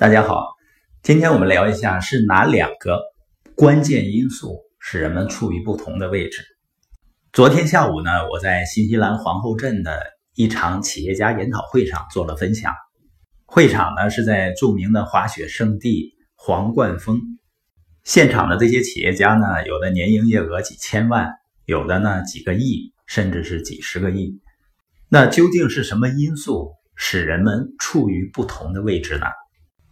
大家好，今天我们聊一下是哪两个关键因素使人们处于不同的位置。昨天下午呢，我在新西兰皇后镇的一场企业家研讨会上做了分享。会场呢是在著名的滑雪圣地皇冠峰，现场的这些企业家呢，有的年营业额几千万，有的呢几个亿，甚至是几十个亿。那究竟是什么因素使人们处于不同的位置呢？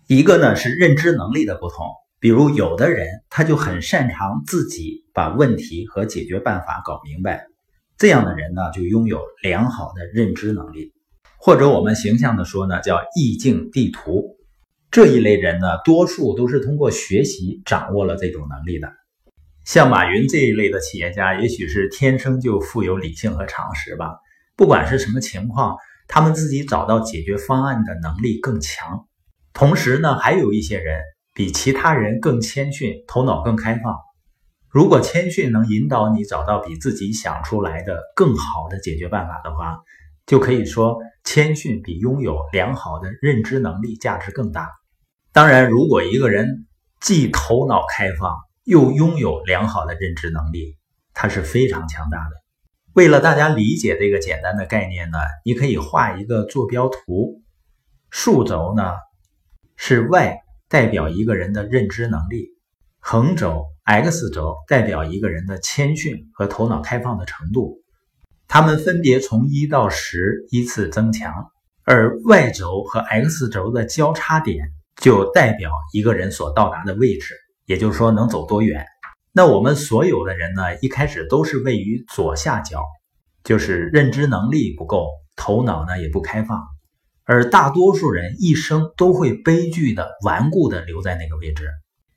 一个呢是认知能力的不同，比如有的人他就很擅长自己把问题和解决办法搞明白，这样的人呢就拥有良好的认知能力，或者我们形象的说呢叫意境地图。这一类人呢多数都是通过学习掌握了这种能力的。像马云这一类的企业家，也许是天生就富有理性和常识吧，不管是什么情况，他们自己找到解决方案的能力更强。同时呢，还有一些人比其他人更谦逊，头脑更开放。如果谦逊能引导你找到比自己想出来的更好的解决办法的话，就可以说谦逊比拥有良好的认知能力价值更大。当然，如果一个人既头脑开放又拥有良好的认知能力，他是非常强大的。为了大家理解这个简单的概念呢，你可以画一个坐标图，竖轴呢。是 y 代表一个人的认知能力，横轴 x 轴代表一个人的谦逊和头脑开放的程度，它们分别从一到十依次增强，而 y 轴和 x 轴的交叉点就代表一个人所到达的位置，也就是说能走多远。那我们所有的人呢，一开始都是位于左下角，就是认知能力不够，头脑呢也不开放。而大多数人一生都会悲剧的、顽固的留在那个位置。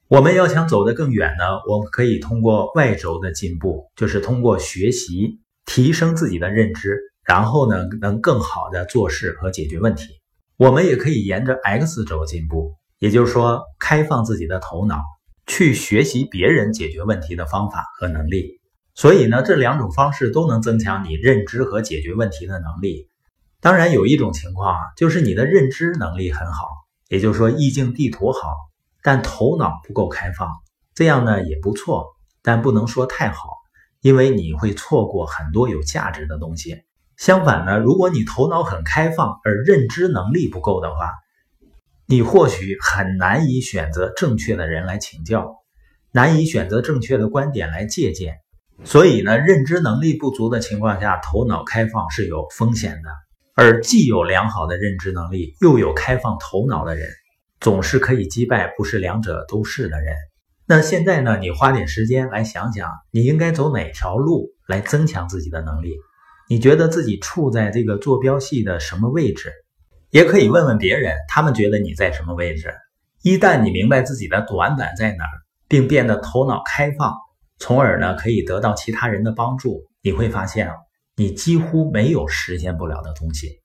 我们要想走得更远呢，我们可以通过外轴的进步，就是通过学习提升自己的认知，然后呢，能更好的做事和解决问题。我们也可以沿着 x 轴进步，也就是说，开放自己的头脑，去学习别人解决问题的方法和能力。所以呢，这两种方式都能增强你认知和解决问题的能力。当然有一种情况啊，就是你的认知能力很好，也就是说意境地图好，但头脑不够开放，这样呢也不错，但不能说太好，因为你会错过很多有价值的东西。相反呢，如果你头脑很开放，而认知能力不够的话，你或许很难以选择正确的人来请教，难以选择正确的观点来借鉴。所以呢，认知能力不足的情况下，头脑开放是有风险的。而既有良好的认知能力，又有开放头脑的人，总是可以击败不是两者都是的人。那现在呢？你花点时间来想想，你应该走哪条路来增强自己的能力？你觉得自己处在这个坐标系的什么位置？也可以问问别人，他们觉得你在什么位置？一旦你明白自己的短板在哪儿，并变得头脑开放，从而呢可以得到其他人的帮助，你会发现。你几乎没有实现不了的东西。